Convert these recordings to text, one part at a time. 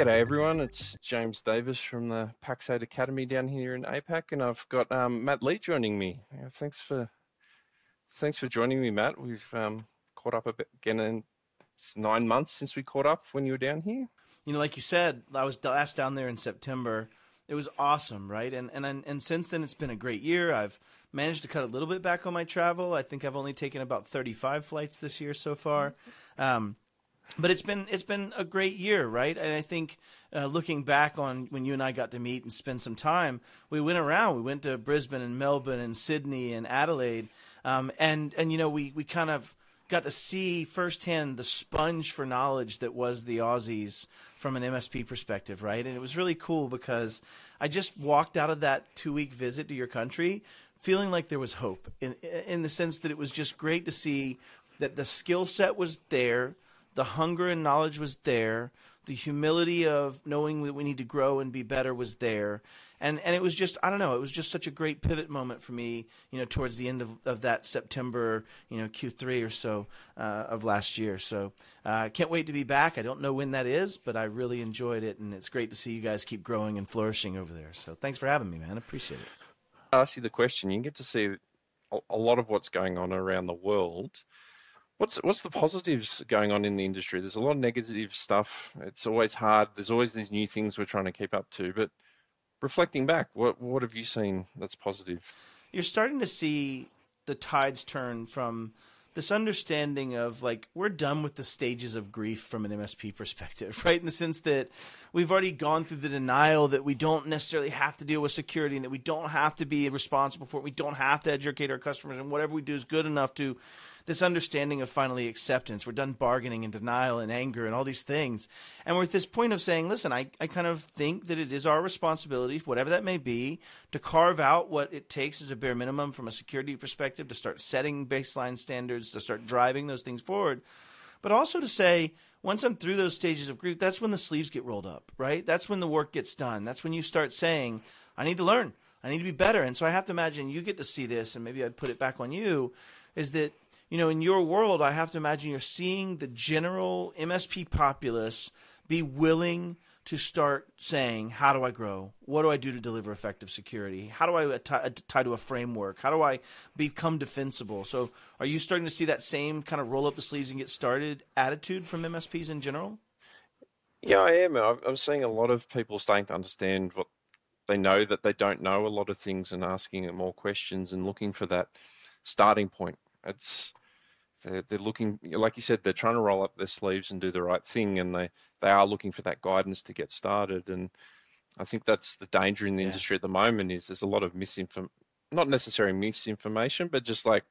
G'day everyone, it's James Davis from the Pax8 Academy down here in APAC, and I've got um, Matt Lee joining me. Yeah, thanks for thanks for joining me, Matt. We've um, caught up a bit again, and it's nine months since we caught up when you were down here. You know, like you said, I was last down there in September. It was awesome, right? And and and since then, it's been a great year. I've managed to cut a little bit back on my travel. I think I've only taken about 35 flights this year so far. Um, but it's been it's been a great year, right? And I think uh, looking back on when you and I got to meet and spend some time, we went around. We went to Brisbane and Melbourne and Sydney and Adelaide, um, and and you know we we kind of got to see firsthand the sponge for knowledge that was the Aussies from an MSP perspective, right? And it was really cool because I just walked out of that two week visit to your country feeling like there was hope in in the sense that it was just great to see that the skill set was there the hunger and knowledge was there. The humility of knowing that we need to grow and be better was there. And and it was just I don't know, it was just such a great pivot moment for me, you know, towards the end of, of that September, you know, Q three or so uh, of last year. So I uh, can't wait to be back. I don't know when that is, but I really enjoyed it and it's great to see you guys keep growing and flourishing over there. So thanks for having me, man. Appreciate it. I ask you the question. You get to see a lot of what's going on around the world What's what's the positives going on in the industry? There's a lot of negative stuff. It's always hard. There's always these new things we're trying to keep up to. But reflecting back, what what have you seen that's positive? You're starting to see the tides turn from this understanding of like we're done with the stages of grief from an MSP perspective, right? In the sense that we've already gone through the denial that we don't necessarily have to deal with security and that we don't have to be responsible for it. We don't have to educate our customers and whatever we do is good enough to this understanding of finally acceptance. We're done bargaining and denial and anger and all these things. And we're at this point of saying, listen, I, I kind of think that it is our responsibility, whatever that may be, to carve out what it takes as a bare minimum from a security perspective to start setting baseline standards, to start driving those things forward. But also to say, once I'm through those stages of grief, that's when the sleeves get rolled up, right? That's when the work gets done. That's when you start saying, I need to learn. I need to be better. And so I have to imagine you get to see this, and maybe I'd put it back on you, is that you know, in your world, I have to imagine you're seeing the general MSP populace be willing to start saying, how do I grow? What do I do to deliver effective security? How do I tie, to a framework? How do I become defensible? So, are you starting to see that same kind of roll up the sleeves and get started attitude from MSPs in general? Yeah, I am. I'm seeing a lot of people starting to understand what they know that they don't know a lot of things and asking more questions and looking for that starting point. It's they're, they're looking, like you said, they're trying to roll up their sleeves and do the right thing, and they, they are looking for that guidance to get started. And I think that's the danger in the yeah. industry at the moment is there's a lot of misinformation, not necessarily misinformation, but just like,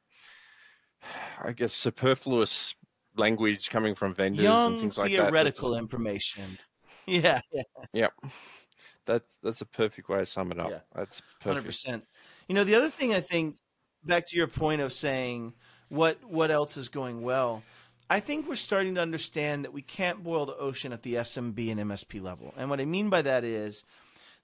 I guess, superfluous language coming from vendors Young and things like that. Theoretical information. Yeah, yeah. Yep. That's that's a perfect way to sum it up. Yeah. That's perfect. 100%. You know, the other thing I think back to your point of saying what what else is going well. I think we're starting to understand that we can't boil the ocean at the SMB and MSP level. And what I mean by that is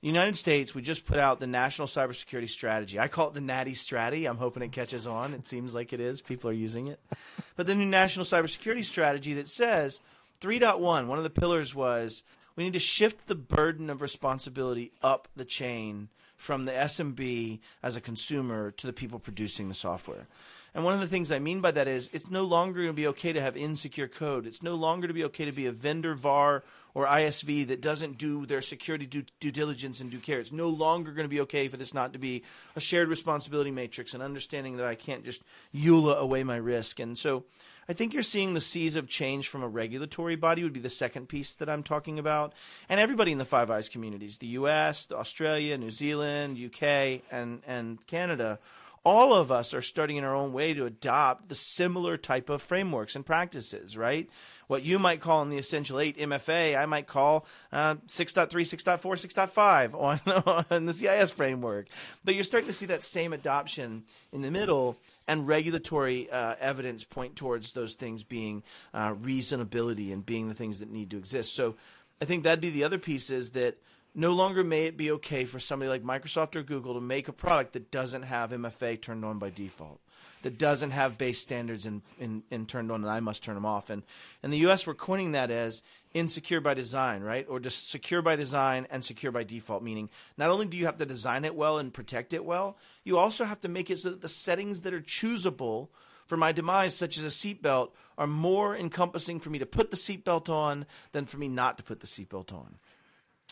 the United States, we just put out the National Cybersecurity Strategy. I call it the Natty Strategy. I'm hoping it catches on. It seems like it is. People are using it. But the new National Cybersecurity Strategy that says 3.1, one of the pillars was we need to shift the burden of responsibility up the chain from the SMB as a consumer to the people producing the software. And one of the things I mean by that is it's no longer going to be okay to have insecure code. It's no longer to be okay to be a vendor VAR or ISV that doesn't do their security due, due, diligence and due care. It's no longer going to be okay for this not to be a shared responsibility matrix and understanding that I can't just EULA away my risk. And so I think you're seeing the seas of change from a regulatory body would be the second piece that I'm talking about. And everybody in the Five Eyes communities, the US, Australia, New Zealand, UK, and, and Canada – all of us are starting in our own way to adopt the similar type of frameworks and practices, right? What you might call in the Essential 8 MFA, I might call uh, 6.3, 6.4, 6.5 on, on the CIS framework. But you're starting to see that same adoption in the middle, and regulatory uh, evidence point towards those things being uh, reasonability and being the things that need to exist. So I think that'd be the other piece is that – no longer may it be okay for somebody like Microsoft or Google to make a product that doesn't have MFA turned on by default. that doesn't have base standards in, in, in turned on and I must turn them off. And in the US, we're coining that as insecure by design, right? Or just secure by design and secure by default, meaning not only do you have to design it well and protect it well, you also have to make it so that the settings that are choosable for my demise, such as a seatbelt, are more encompassing for me to put the seatbelt on than for me not to put the seatbelt on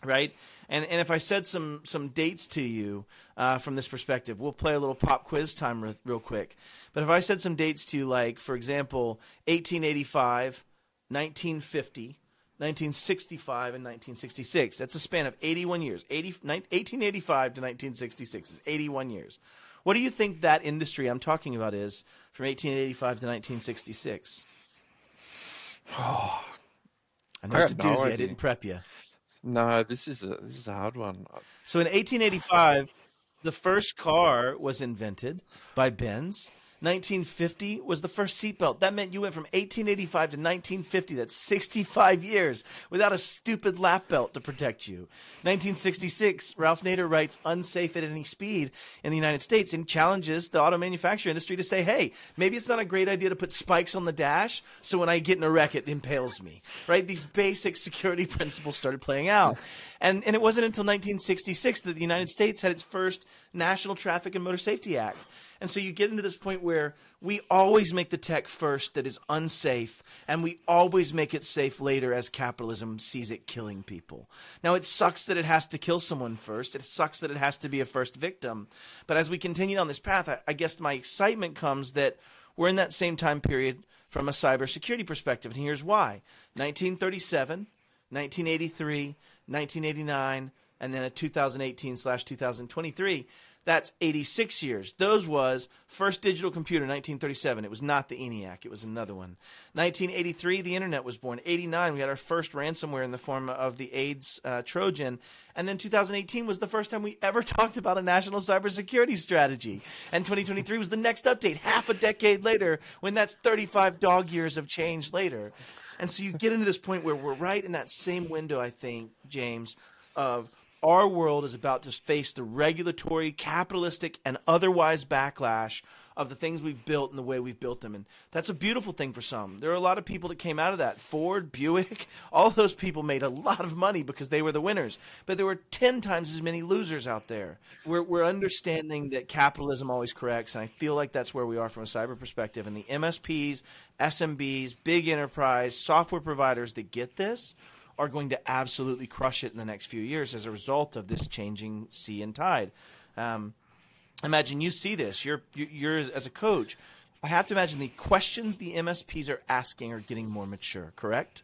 right? And and if I said some some dates to you uh, from this perspective, we'll play a little pop quiz time re- real quick. But if I said some dates to you, like for example, 1885, 1950. 1965 and 1966. That's a span of 81 years. 80, 1885 to 1966 is 81 years. What do you think that industry I'm talking about is from 1885 to 1966? Oh, I know I it's a doozy. No I didn't prep you. No, this is a this is a hard one. Uh, so in 1885, the first car was invented by Benz. 1950 was the first seatbelt. That meant you went from 1885 to 1950. That's 65 years without a stupid lap belt to protect you. 1966, Ralph Nader writes unsafe at any speed in the United States and challenges the auto manufacturer industry to say, hey, maybe it's not a great idea to put spikes on the dash so when I get in a wreck, it impales me. Right? These basic security principles started playing out. And, and it wasn't until 1966 that the United States had its first National Traffic and Motor Safety Act. And so you get into this point where we always make the tech first that is unsafe, and we always make it safe later as capitalism sees it killing people. Now, it sucks that it has to kill someone first. It sucks that it has to be a first victim. But as we continue on this path, I, I guess my excitement comes that we're in that same time period from a cybersecurity perspective. And here's why 1937, 1983, 1989, and then a 2018 slash 2023 that's 86 years. Those was first digital computer 1937. It was not the ENIAC. It was another one. 1983, the internet was born. 89, we had our first ransomware in the form of the AIDS uh, Trojan. And then 2018 was the first time we ever talked about a national cybersecurity strategy. And 2023 was the next update, half a decade later, when that's 35 dog years of change later. And so you get into this point where we're right in that same window, I think, James, of our world is about to face the regulatory, capitalistic, and otherwise backlash of the things we've built and the way we've built them. And that's a beautiful thing for some. There are a lot of people that came out of that. Ford, Buick, all those people made a lot of money because they were the winners. But there were 10 times as many losers out there. We're, we're understanding that capitalism always corrects. And I feel like that's where we are from a cyber perspective. And the MSPs, SMBs, big enterprise, software providers that get this are going to absolutely crush it in the next few years as a result of this changing sea and tide. Um, imagine you see this. You're you're as a coach. I have to imagine the questions the MSPs are asking are getting more mature. Correct?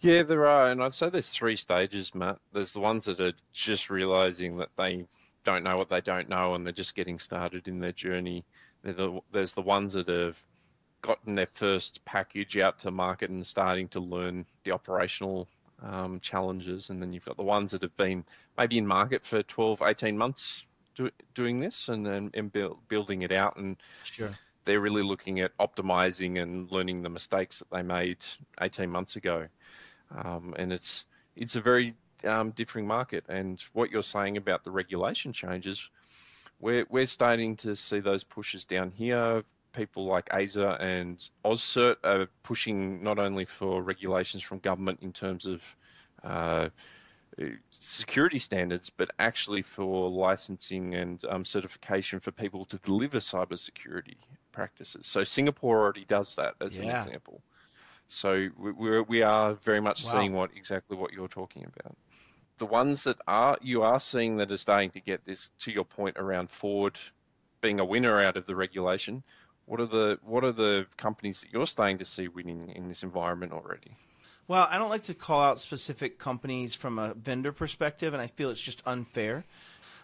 Yeah, there are, and I'd say there's three stages, Matt. There's the ones that are just realizing that they don't know what they don't know, and they're just getting started in their journey. The, there's the ones that have gotten their first package out to market and starting to learn the operational um, challenges. And then you've got the ones that have been maybe in market for 12, 18 months do, doing this and then and build, building it out. And sure. they're really looking at optimizing and learning the mistakes that they made 18 months ago. Um, and it's it's a very um, differing market. And what you're saying about the regulation changes, we're, we're starting to see those pushes down here people like ASA and AusCert are pushing not only for regulations from government in terms of uh, security standards, but actually for licensing and um, certification for people to deliver cybersecurity practices. So Singapore already does that as yeah. an example. So we're, we are very much wow. seeing what exactly what you're talking about. The ones that are you are seeing that are starting to get this to your point around Ford being a winner out of the regulation what are the what are the companies that you're starting to see winning in this environment already? Well, I don't like to call out specific companies from a vendor perspective, and I feel it's just unfair.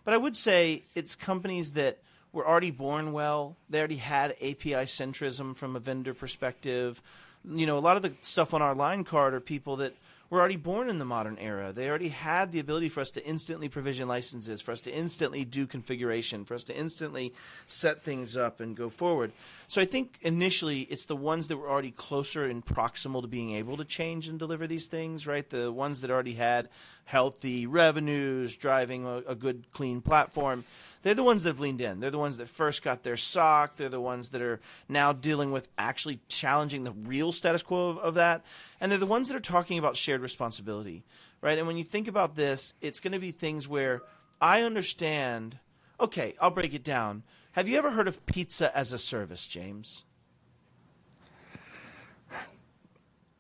But I would say it's companies that were already born well. They already had API centrism from a vendor perspective. You know, a lot of the stuff on our line card are people that were already born in the modern era. They already had the ability for us to instantly provision licenses, for us to instantly do configuration, for us to instantly set things up and go forward. So I think initially it's the ones that were already closer and proximal to being able to change and deliver these things, right? The ones that already had healthy revenues, driving a, a good, clean platform. they're the ones that have leaned in. They're the ones that first got their SOC. They're the ones that are now dealing with actually challenging the real status quo of, of that. And they're the ones that are talking about shared responsibility, right? And when you think about this, it's going to be things where I understand. Okay, I'll break it down. Have you ever heard of pizza as a service, James?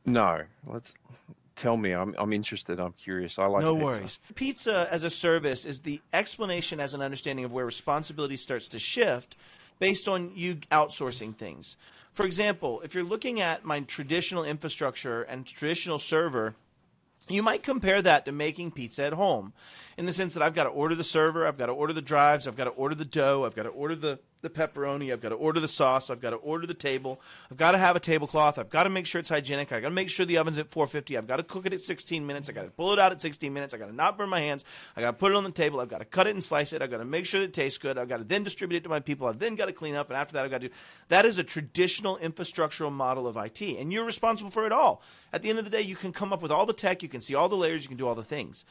No. Let's tell me. I'm I'm interested. I'm curious. I like no pizza. worries. Pizza as a service is the explanation as an understanding of where responsibility starts to shift based on you outsourcing things. For example, if you're looking at my traditional infrastructure and traditional server, you might compare that to making pizza at home in the sense that I've got to order the server, I've got to order the drives, I've got to order the dough, I've got to order the the pepperoni. I've got to order the sauce. I've got to order the table. I've got to have a tablecloth. I've got to make sure it's hygienic. I've got to make sure the oven's at 450. I've got to cook it at 16 minutes. I've got to pull it out at 16 minutes. I've got to not burn my hands. I've got to put it on the table. I've got to cut it and slice it. I've got to make sure it tastes good. I've got to then distribute it to my people. I've then got to clean up. And after that, I've got to do that is a traditional infrastructural model of IT. And you're responsible for it all. At the end of the day, you can come up with all the tech. You can see all the layers. You can do all the things.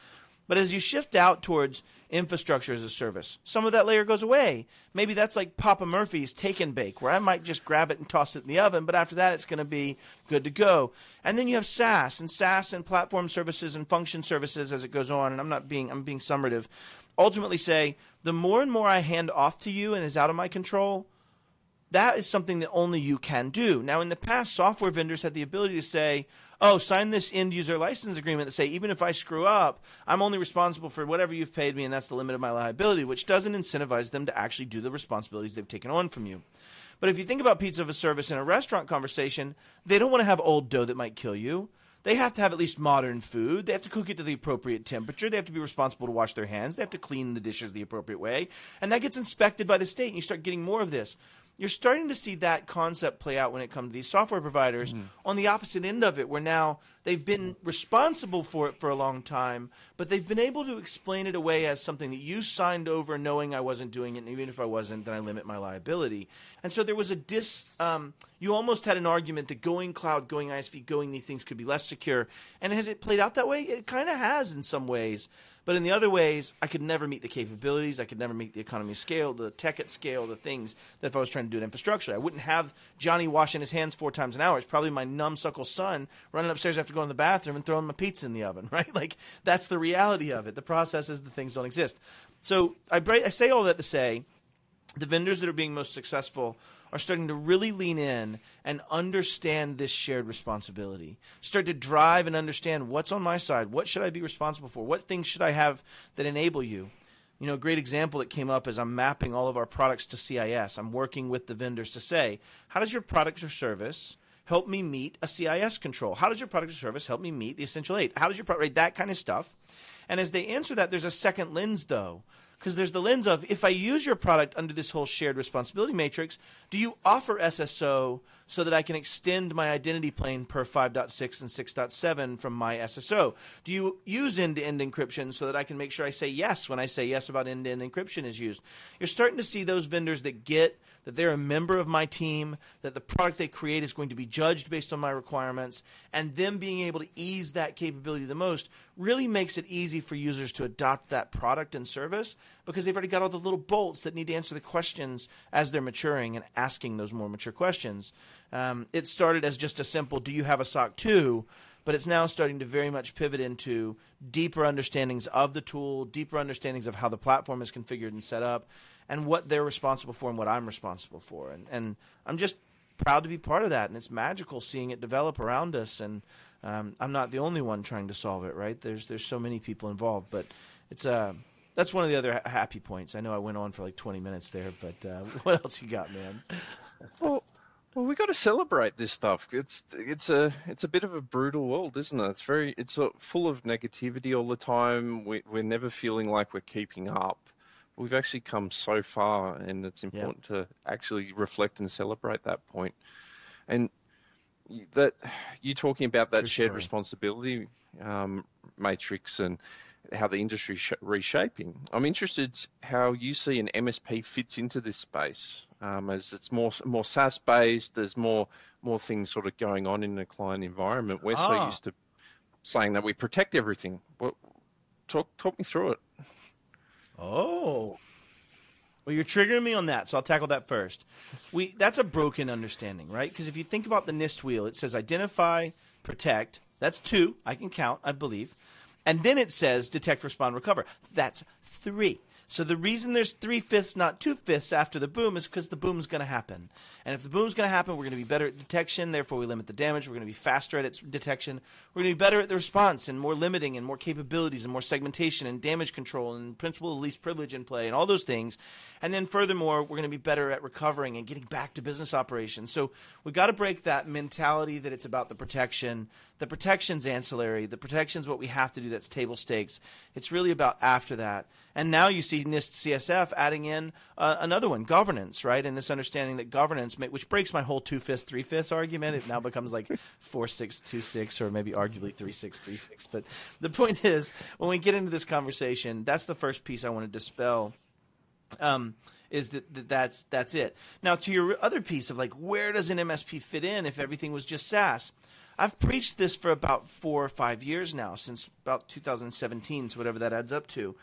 But as you shift out towards infrastructure as a service, some of that layer goes away. Maybe that's like Papa Murphy's take and bake, where I might just grab it and toss it in the oven, but after that it's going to be good to go. And then you have SaaS and SaaS and platform services and function services as it goes on. And I'm not being I'm being summative. Ultimately, say the more and more I hand off to you and is out of my control, that is something that only you can do. Now, in the past, software vendors had the ability to say, oh, sign this end user license agreement that say even if I screw up, I'm only responsible for whatever you've paid me, and that's the limit of my liability, which doesn't incentivize them to actually do the responsibilities they've taken on from you. But if you think about pizza of a service in a restaurant conversation, they don't want to have old dough that might kill you. They have to have at least modern food. They have to cook it to the appropriate temperature. They have to be responsible to wash their hands. They have to clean the dishes the appropriate way. And that gets inspected by the state, and you start getting more of this you're starting to see that concept play out when it comes to these software providers mm-hmm. on the opposite end of it where now they've been responsible for it for a long time but they've been able to explain it away as something that you signed over knowing i wasn't doing it and even if i wasn't then i limit my liability. And so there was a dis um, you almost had an argument that going cloud going isv going these things could be less secure. And has it played out that way? It kind of has in some ways but in the other ways, I could never meet the capabilities. I could never meet the economy scale, the tech at scale, the things that if I was trying to do in infrastructure. I wouldn't have Johnny washing his hands four times an hour. It's probably my numbsuckle son running upstairs after going to the bathroom and throwing my pizza in the oven, right? Like that's the reality of it. The process is the things don't exist. So I, I say all that to say the vendors that are being most successful are starting to really lean in and understand this shared responsibility. Start to drive and understand what's on my side. What should I be responsible for? What things should I have that enable you? You know, a great example that came up is I'm mapping all of our products to CIS. I'm working with the vendors to say, how does your product or service help me meet a CIS control? How does your product or service help me meet the essential eight? How does your product, right, that kind of stuff. And as they answer that, there's a second lens though because there's the lens of if I use your product under this whole shared responsibility matrix, do you offer SSO so that I can extend my identity plane per 5.6 and 6.7 from my SSO? Do you use end to end encryption so that I can make sure I say yes when I say yes about end to end encryption is used? You're starting to see those vendors that get that they're a member of my team, that the product they create is going to be judged based on my requirements, and them being able to ease that capability the most really makes it easy for users to adopt that product and service because they've already got all the little bolts that need to answer the questions as they're maturing and asking those more mature questions. Um, it started as just a simple, do you have a SOC 2? But it's now starting to very much pivot into deeper understandings of the tool, deeper understandings of how the platform is configured and set up, and what they're responsible for and what I'm responsible for. And, and I'm just proud to be part of that. And it's magical seeing it develop around us. And um, I'm not the only one trying to solve it, right? There's, there's so many people involved. But it's a. Uh, that's one of the other happy points. I know I went on for like 20 minutes there, but uh, what else you got, man? Well, well, we got to celebrate this stuff. It's it's a it's a bit of a brutal world, isn't it? It's very it's full of negativity all the time. We, we're never feeling like we're keeping up. We've actually come so far, and it's important to actually reflect and celebrate that point. And that you talking about that True shared story. responsibility um, matrix and how the industry is reshaping. I'm interested how you see an MSP fits into this space. Um, as it's more more SaaS based, there's more more things sort of going on in the client environment. We're ah. so used to saying that we protect everything. Well, talk talk me through it. Oh, Well, you're triggering me on that, so I'll tackle that first. We that's a broken understanding, right? Because if you think about the NIST wheel, it says identify, protect. That's two. I can count, I believe. And then it says detect, respond, recover. That's three. So the reason there's three fifths, not two fifths after the boom is because the boom is going to happen. And if the boom is going to happen, we're going to be better at detection. Therefore, we limit the damage. We're going to be faster at its detection. We're going to be better at the response and more limiting and more capabilities and more segmentation and damage control and principle of least privilege in play and all those things. And then furthermore, we're going to be better at recovering and getting back to business operations. So we've got to break that mentality that it's about the protection. The protection's ancillary. The protection's what we have to do. That's table stakes. It's really about after that. And now you see NIST CSF adding in uh, another one, governance, right? And this understanding that governance, which breaks my whole two fifths, three fifths argument, it now becomes like four six two six, or maybe arguably three six three six. But the point is, when we get into this conversation, that's the first piece I want to dispel. Um, is that, that that's that's it. Now to your other piece of like where does an MSP fit in if everything was just SaaS? I've preached this for about four or five years now, since about 2017, so whatever that adds up to.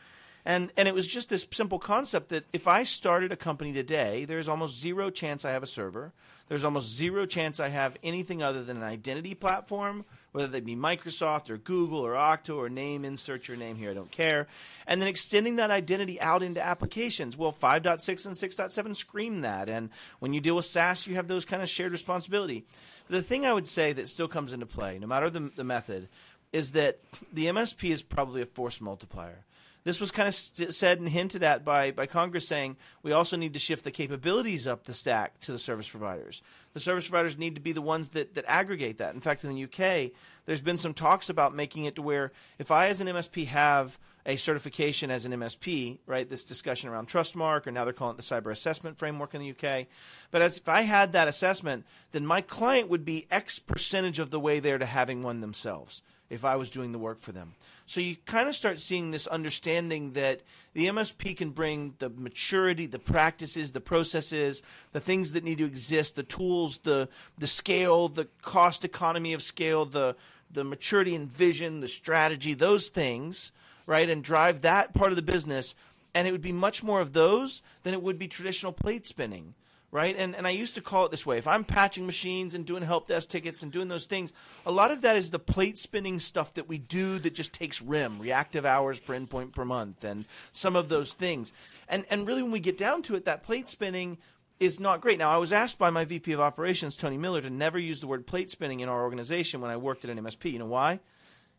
And and it was just this simple concept that if I started a company today, there's almost zero chance I have a server. There's almost zero chance I have anything other than an identity platform, whether they be Microsoft or Google or Okta or name, insert your name here, I don't care. And then extending that identity out into applications. Well, 5.6 and 6.7 scream that. And when you deal with SaaS, you have those kind of shared responsibility. The thing I would say that still comes into play, no matter the, the method, is that the MSP is probably a force multiplier. This was kind of st- said and hinted at by, by Congress saying we also need to shift the capabilities up the stack to the service providers. The service providers need to be the ones that, that aggregate that. In fact, in the UK, there's been some talks about making it to where if I, as an MSP, have a certification as an MSP, right? This discussion around Trustmark, or now they're calling it the Cyber Assessment Framework in the UK. But as if I had that assessment, then my client would be X percentage of the way there to having one themselves if I was doing the work for them. So you kind of start seeing this understanding that the MSP can bring the maturity, the practices, the processes, the things that need to exist, the tools, the the scale, the cost economy of scale, the the maturity and vision, the strategy, those things, right, and drive that part of the business. And it would be much more of those than it would be traditional plate spinning right? And and I used to call it this way. If I'm patching machines and doing help desk tickets and doing those things, a lot of that is the plate spinning stuff that we do that just takes RHEM, reactive hours per endpoint per month, and some of those things. And and really, when we get down to it, that plate spinning is not great. Now, I was asked by my VP of Operations, Tony Miller, to never use the word plate spinning in our organization when I worked at an MSP. You know why?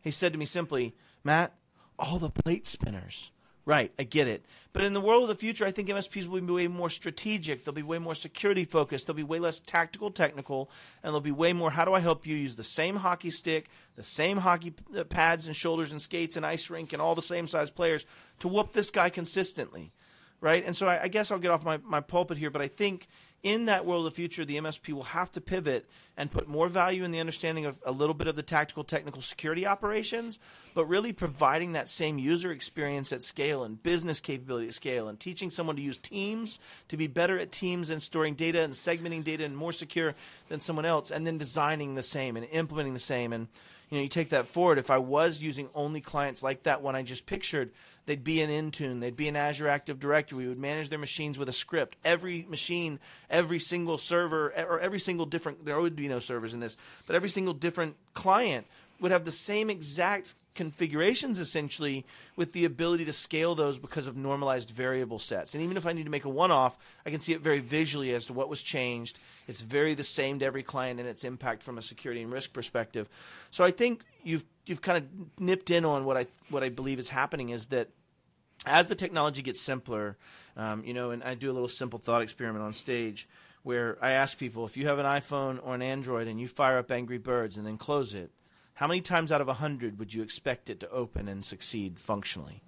He said to me simply, Matt, all the plate spinners Right, I get it. But in the world of the future, I think MSPs will be way more strategic. They'll be way more security focused. They'll be way less tactical, technical, and they'll be way more. How do I help you use the same hockey stick, the same hockey uh, pads and shoulders and skates and ice rink and all the same size players to whoop this guy consistently, right? And so I, I guess I'll get off my, my pulpit here, but I think in that world of the future, the MSP will have to pivot and put more value in the understanding of a little bit of the tactical, technical security operations, but really providing that same user experience at scale and business capability at scale and teaching someone to use Teams to be better at Teams and storing data and segmenting data and more secure than someone else, and then designing the same and implementing the same. And you know, you take that forward. If I was using only clients like that one I just pictured, they'd be in Intune, they'd be in Azure Active Directory. We would manage their machines with a script. Every machine, every single server, or every single different, there would be no servers in this, but every single different client would have the same exact configurations essentially with the ability to scale those because of normalized variable sets. And even if I need to make a one off, I can see it very visually as to what was changed. It's very the same to every client and its impact from a security and risk perspective. So I think you've you've kind of nipped in on what I what I believe is happening is that as the technology gets simpler, um, you know, and I do a little simple thought experiment on stage where I ask people if you have an iPhone or an Android and you fire up Angry Birds and then close it, how many times out of 100 would you expect it to open and succeed functionally?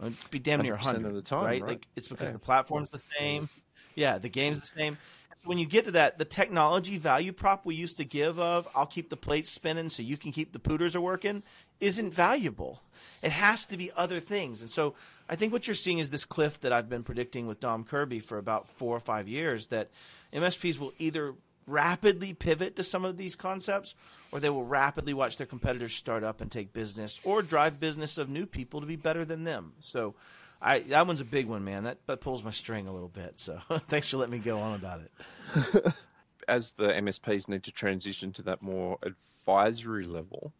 It'd be damn near 100 of the time, right? right? Like it's because Yeah. the platform's the same. Yeah, the game's the same. When you get to that, the technology value prop we used to give of I'll keep the plates spinning so you can keep the pooters are working isn't valuable. It has to be other things. And so I think what you're seeing is this cliff that I've been predicting with Dom Kirby for about four or five years that MSPs will either rapidly pivot to some of these concepts or they will rapidly watch their competitors start up and take business or drive business of new people to be better than them. So I that one's a big one, man. That that pulls my string a little bit. So thanks for letting me go on about it. As the MSPs need to transition to that more advisory level,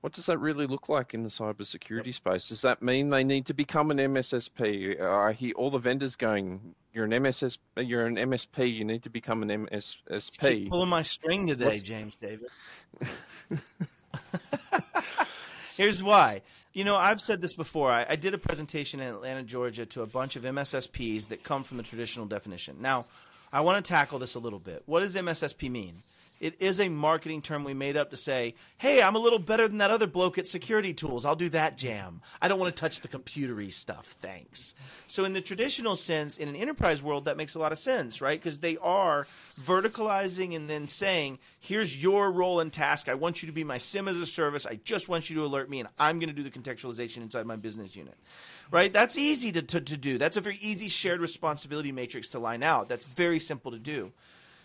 what does that really look like in the cybersecurity yep. space? Does that mean they need to become an MSSP? I hear all the vendors going, "You're an MSS, you're an MSP. You need to become an MSSP." Pulling my string today, What's... James Davis. Here's why. You know, I've said this before. I, I, did a presentation in Atlanta, Georgia, to a bunch of MSSPs that come from the traditional definition. Now, I want to tackle this a little bit. What does MSSP mean? It is a marketing term we made up to say, hey, I'm a little better than that other bloke at security tools. I'll do that jam. I don't want to touch the computery stuff. Thanks. So, in the traditional sense, in an enterprise world, that makes a lot of sense, right? Because they are verticalizing and then saying, here's your role and task. I want you to be my SIEM as a service. I just want you to alert me, and I'm going to do the contextualization inside my business unit right? That's easy to, to, to, do. That's a very easy shared responsibility matrix to line out. That's very simple to do.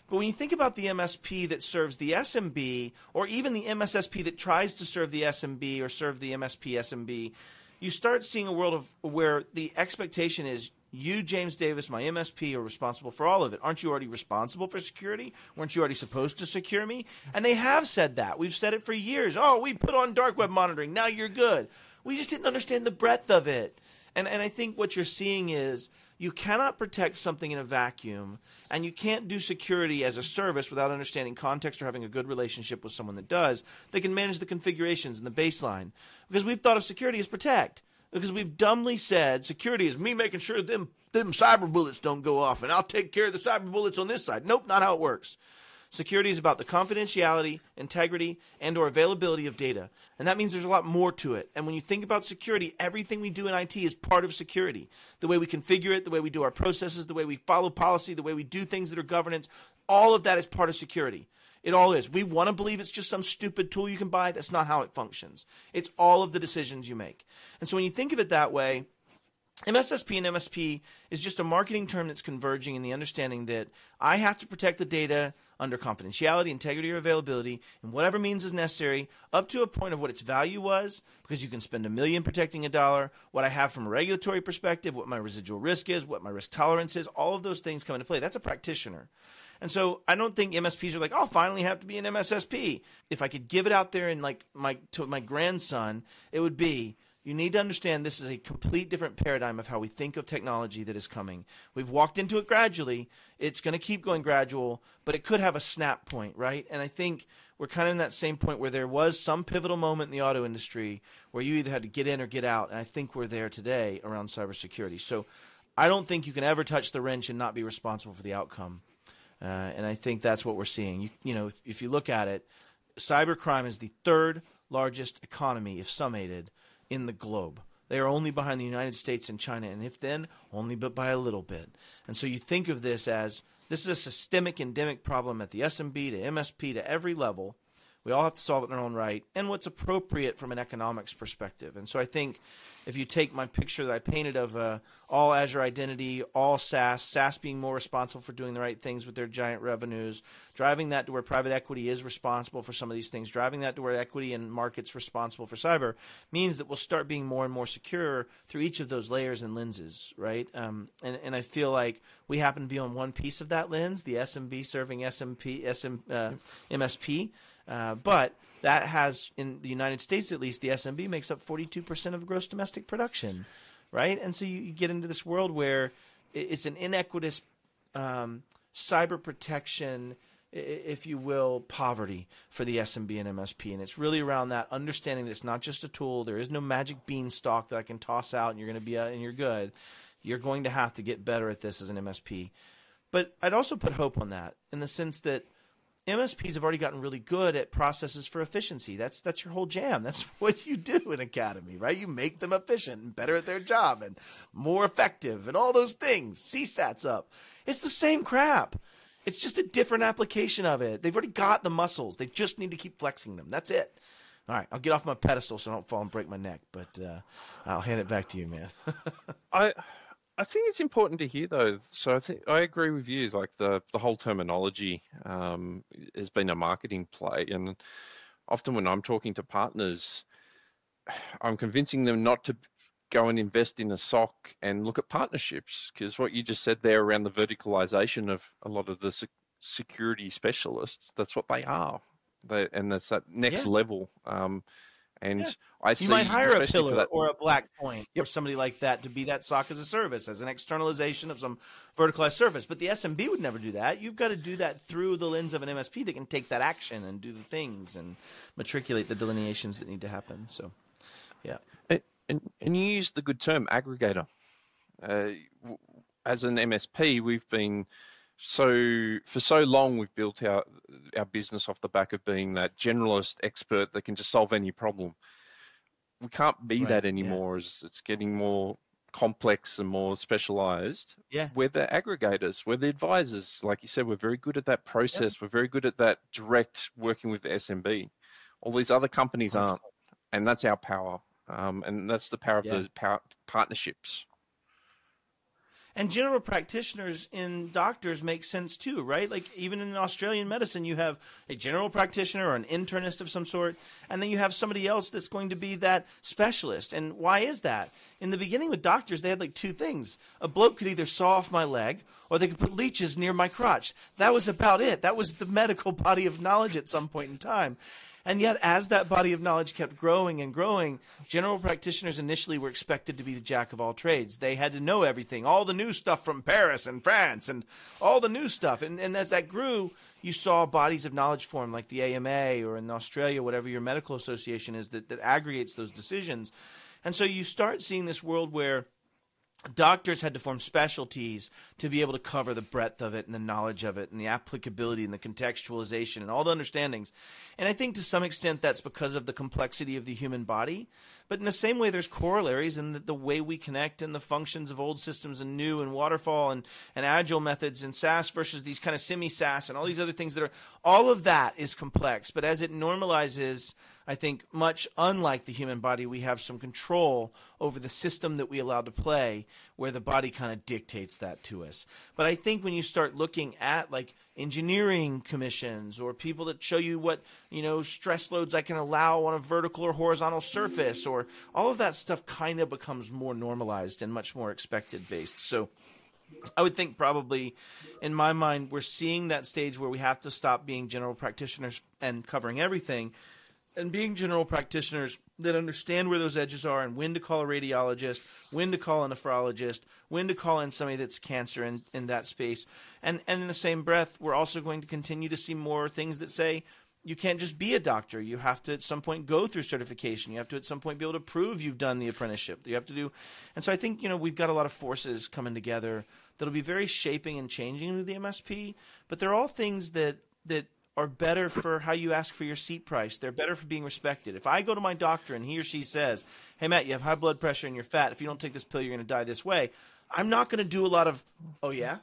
But when you think about the MSP that serves the SMB, or even the MSSP that tries to serve the SMB or serve the MSP SMB, you start seeing a world of where the expectation is you, James Davis, my MSP, are responsible for all of it. Aren't you already responsible for security? Weren't you already supposed to secure me? And they have said that. We've said it for years. Oh, we put on dark web monitoring. Now you're good. We just didn't understand the breadth of it. And and I think what you're seeing is you cannot protect something in a vacuum, and you can't do security as a service without understanding context or having a good relationship with someone that does. They can manage the configurations and the baseline. Because we've thought of security as protect. Because we've dumbly said security is me making sure them them cyber bullets don't go off, and I'll take care of the cyber bullets on this side. Nope, not how it works. Security is about the confidentiality, integrity, and or availability of data. And that means there's a lot more to it. And when you think about security, everything we do in IT is part of security. The way we configure it, the way we do our processes, the way we follow policy, the way we do things that are governance, all of that is part of security. It all is. We want to believe it's just some stupid tool you can buy. That's not how it functions. It's all of the decisions you make. And so when you think of it that way, MSSP and MSP is just a marketing term that's converging in the understanding that I have to protect the data under confidentiality, integrity, or availability in whatever means is necessary up to a point of what its value was, because you can spend a million protecting a dollar, what I have from a regulatory perspective, what my residual risk is, what my risk tolerance is, all of those things come into play. That's a practitioner. And so I don't think MSPs are like, oh, finally have to be an MSSP. If I could give it out there and like my to my grandson, it would be you need to understand this is a complete different paradigm of how we think of technology that is coming. We've walked into it gradually. It's going to keep going gradual, but it could have a snap point, right? And I think we're kind of in that same point where there was some pivotal moment in the auto industry where you either had to get in or get out. And I think we're there today around cybersecurity. So I don't think you can ever touch the wrench and not be responsible for the outcome. Uh, and I think that's what we're seeing. You, you know, if, if you look at it, cybercrime is the third largest economy, if summated – in the globe. They are only behind the United States and China, and if then, only but by a little bit. And so you think of this as this is a systemic, endemic problem at the SMB to MSP to every level we all have to solve it in our own right, and what's appropriate from an economics perspective. And so I think if you take my picture that I painted of uh, all Azure Identity, all SaaS, SaaS being more responsible for doing the right things with their giant revenues, driving that to where private equity is responsible for some of these things, driving that to where equity and markets responsible for cyber, means that we'll start being more and more secure through each of those layers and lenses, right? Um, and, and I feel like we happen to be on one piece of that lens, the SMB serving SMP, SM, uh, MSP. Uh, but that has, in the United States at least, the SMB makes up 42% of gross domestic production, right? And so you, you get into this world where it's an inequitous um, cyber protection, if you will, poverty for the SMB and MSP. And it's really around that understanding that it's not just a tool. There is no magic beanstalk that I can toss out and you're going to be uh, and you're good. You're going to have to get better at this as an MSP. But I'd also put hope on that in the sense that MSPs have already gotten really good at processes for efficiency. That's that's your whole jam. That's what you do in Academy, right? You make them efficient and better at their job and more effective and all those things. CSAT's up. It's the same crap. It's just a different application of it. They've already got the muscles. They just need to keep flexing them. That's it. All right, I'll get off my pedestal so I don't fall and break my neck, but uh, I'll hand it back to you, man. I I think it's important to hear though. So I think I agree with you. Like the the whole terminology um, has been a marketing play, and often when I'm talking to partners, I'm convincing them not to go and invest in a SOC and look at partnerships because what you just said there around the verticalization of a lot of the security specialists, that's what they are. They, and that's that next yeah. level. Um, and yeah. I see you might hire a Pillr or a black point yep. or somebody like that to be that SOC as a service, as an externalization of some verticalized service. But the SMB would never do that. You've got to do that through the lens of an MSP that can take that action and do the things and matriculate the delineations that need to happen. So, yeah. And, and, and you use the good term aggregator. Uh, as an MSP, we've been so for so long we've built our our business off the back of being that generalist expert that can just solve any problem. We can't be right, that anymore yeah. as it's getting more complex and more specialized. Yeah. We're the aggregators, we're the advisors. Like you said, we're very good at that process. Yeah. We're very good at that direct working with the SMB. All these other companies aren't. And that's our power. Um, and that's the power of yeah. the power, partnerships. And general practitioners in doctors make sense too, right? Like even in Australian medicine, you have a general practitioner or an internist of some sort, and then you have somebody else that's going to be that specialist. And why is that? In the beginning with doctors, they had like two things. A bloke could either saw off my leg or they could put leeches near my crotch. That was about it. That was the medical body of knowledge at some point in time. And yet, as that body of knowledge kept growing and growing, general practitioners initially were expected to be the jack of all trades. They had to know everything, all the new stuff from Paris and France and all the new stuff. And, and as that grew, you saw bodies of knowledge form like the AMA or in Australia, whatever your medical association is that, that aggregates those decisions. And so you start seeing this world where doctors had to form specialties to be able to cover the breadth of it and the knowledge of it and the applicability and the contextualization and all the understandings. And I think to some extent that's because of the complexity of the human body. But in the same way, there's corollaries in the, the way we connect and the functions of old systems and new and waterfall and, and agile methods and SaaS versus these kind of semi SaaS and all these other things that are, all of that is complex. But as it normalizes, I think much unlike the human body, we have some control over the system that we allow to play where the body kind of dictates that to us. But I think when you start looking at like engineering commissions or people that show you what, you know, stress loads I can allow on a vertical or horizontal surface or all of that stuff kind of becomes more normalized and much more expected based. So I would think probably, in my mind, we're seeing that stage where we have to stop being general practitioners and covering everything and being general practitioners that understand where those edges are and when to call a radiologist, when to call a nephrologist, when to call in somebody that's cancer in, in that space. And and in the same breath, we're also going to continue to see more things that say you can't just be a doctor. You have to at some point go through certification. You have to at some point be able to prove you've done the apprenticeship. You have to do and so I think, you know, we've got a lot of forces coming together that'll be very shaping and changing with the MSP, but they're all things that that are better for how you ask for your seat price. They're better for being respected. If I go to my doctor and he or she says, "Hey Matt, you have high blood pressure and you're fat. If you don't take this pill, you're going to die this way." I'm not going to do a lot of, "Oh yeah,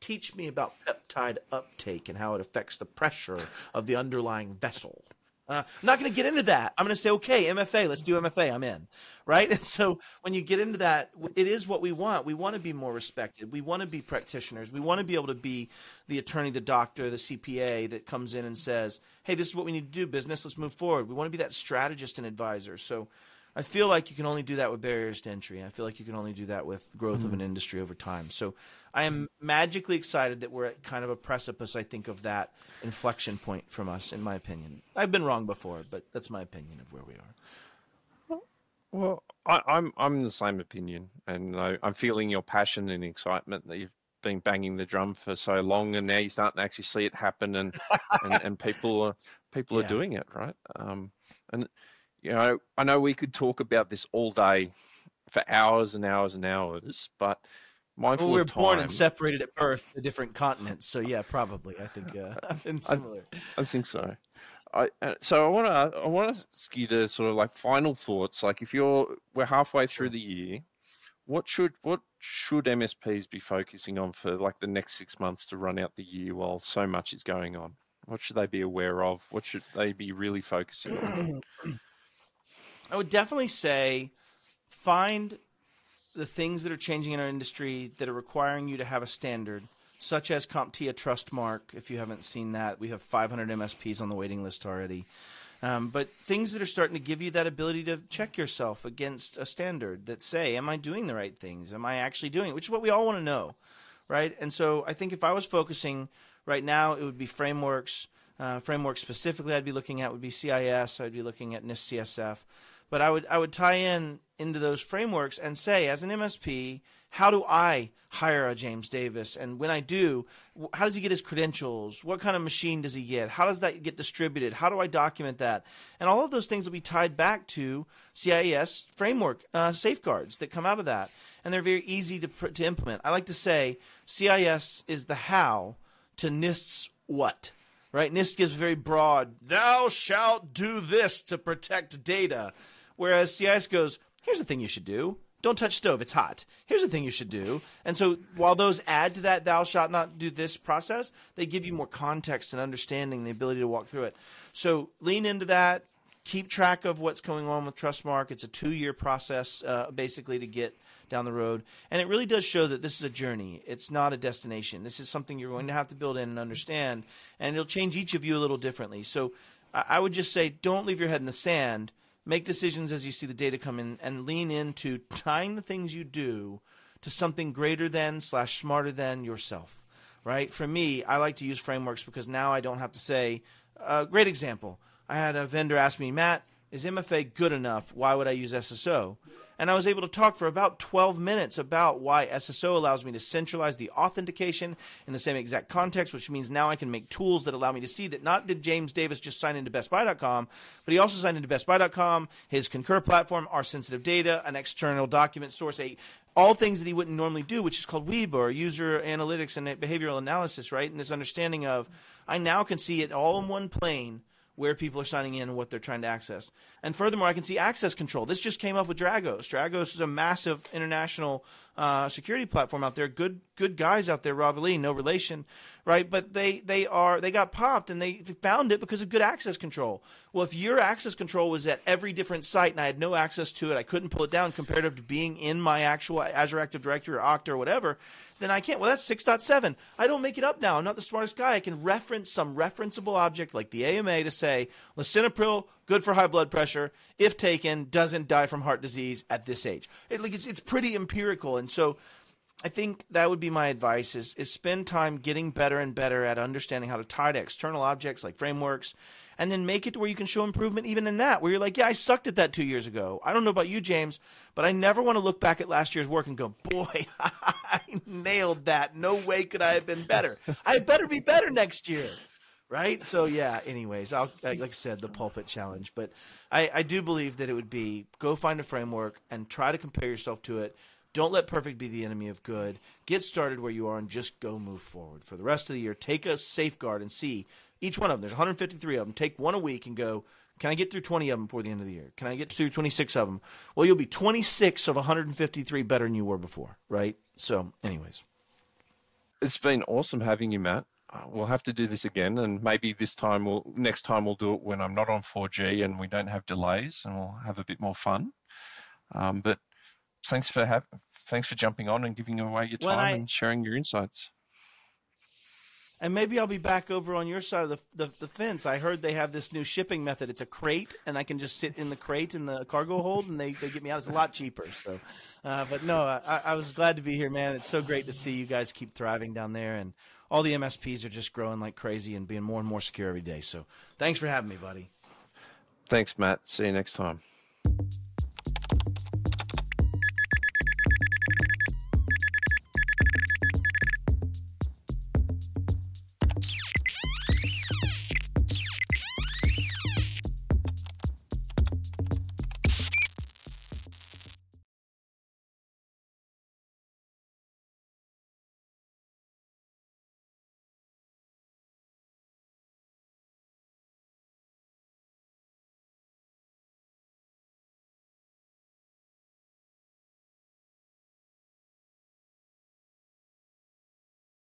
teach me about peptide uptake and how it affects the pressure of the underlying vessel." Uh, I'm not going to get into that. I'm going to say, okay, MFA, let's do MFA. I'm in, right? And so when you get into that, it is what we want. We want to be more respected. We want to be practitioners. We want to be able to be the attorney, the doctor, the CPA that comes in and says, hey, this is what we need to do, business. Let's move forward. We want to be that strategist and advisor. So I feel like you can only do that with barriers to entry. I feel like you can only do that with growth mm-hmm. of an industry over time. So I am magically excited that we're at kind of a precipice, I think, of that inflection point from us, in my opinion. I've been wrong before, but that's my opinion of where we are. Well, I, am I'm, I'm the same opinion, and I, I'm feeling your passion and excitement that you've been banging the drum for so long, and now you're starting to actually see it happen, and and, and people are people yeah. are doing it, right? Um, and you know, I know we could talk about this all day for hours and hours and hours, but mindful well, we were born and separated at birth to different continents, so yeah, probably. I think uh, similar. I, I, think so. I, uh, so I want to I want to ask you to sort of like final thoughts. Like if you're we're halfway through the year, what should what should MSPs be focusing on for like the next six months to run out the year while so much is going on? What should they be aware of? What should they be really focusing on? I would definitely say find the things that are changing in our industry that are requiring you to have a standard, such as CompTIA Trustmark. If you haven't seen that, we have 500 MSPs on the waiting list already. Um, but things that are starting to give you that ability to check yourself against a standard that say, am I doing the right things? Am I actually doing it? Which is what we all want to know, right? And so I think if I was focusing right now, it would be frameworks. Uh, frameworks specifically, I'd be looking at would be CIS. I'd be looking at NIST CSF. But I would I would tie in into those frameworks and say, as an MSP, how do I hire a James Davis? And when I do, how does he get his credentials? What kind of machine does he get? How does that get distributed? How do I document that? And all of those things will be tied back to CIS framework uh, safeguards that come out of that. And they're very easy to, to implement. I like to say CIS is the how to NIST's what. Right? NIST gives very broad, thou shalt do this to protect data. Whereas CIS goes, here's the thing you should do. Don't touch stove it's hot. Here's the thing you should do. And so while those add to that thou shalt not do this process they give you more context and understanding the ability to walk through it. So lean into that. Keep track of what's going on with trustmark. It's a two year process uh, basically to get down the road. And it really does show that this is a journey. It's not a destination. This is something you're going to have to build in and understand and it'll change each of you a little differently. So i would just say don't leave your head in the sand make decisions as you see the data come in and lean into tying the things you do to something greater than slash smarter than yourself right? For me i like to use frameworks because now i don't have to say a uh, great example. I had a vendor ask me matt is mfa good enough? Why would i use sso and I was able to talk for about 12 minutes about why SSO allows me to centralize the authentication in the same exact context, which means now I can make tools that allow me to see that not did James Davis just sign into BestBuy.com, but he also signed into BestBuy.com, his Concur platform, our sensitive data, an external document source, a all things that he wouldn't normally do, which is called UEBA or user analytics and behavioral analysis, right? And this understanding of I now can see it all in one plane where people are signing in and what they're trying to access. And furthermore, I can see access control. This just came up with Dragos. Dragos is a massive international uh, security platform out there. Good good guys out there. Rob Lee, no relation, right? But they they are they got popped and they found it because of good access control. Well, if your access control was at every different site and I had no access to it, I couldn't pull it down comparative to being in my actual Azure Active Directory or Okta or whatever then I can't. Well, that's 6.7. I don't make it up now. I'm not the smartest guy. I can reference some referenceable object like the AMA to say lisinopril, good for high blood pressure. If taken, doesn't die from heart disease at this age. It, like, it's, it's pretty empirical. And so I think that would be my advice is, is spend time getting better and better at understanding how to tie to external objects like frameworks and then make it to where you can show improvement even in that, where you're like, yeah, I sucked at that two years ago. I don't know about you, James, but I never want to look back at last year's work and go, boy, I nailed that. No way could I have been better. I better be better next year. Right. So, yeah, anyways, I'll, like I said, the pulpit challenge. But I, I do believe that it would be go find a framework and try to compare yourself to it. Don't let perfect be the enemy of good. Get started where you are and just go move forward. For the rest of the year, take a safeguard and see each one of them. There's 153 of them. Take one a week and go. Can I get through 20 of them before the end of the year? Can I get through 26 of them? Well, you'll be 26 of 153 better than you were before, right? So, anyways. It's been awesome having you, Matt. Uh, we'll have to do this again, and maybe this time we'll next time we'll do it when I'm not on 4G and we don't have delays, and we'll have a bit more fun. Um, but thanks for have, thanks for jumping on and giving away your time I, and sharing your insights and maybe I'll be back over on your side of the, the, the, fence. I heard they have this new shipping method. It's a crate, and I can just sit in the crate in the cargo hold, and they, they get me out. It's a lot cheaper. So, uh, but no, I, I was glad to be here, man. It's so great to see you guys keep thriving down there, and all the MSPs are just growing like crazy and being more and more secure every day. So, thanks for having me, buddy. Thanks, Matt. See you next time.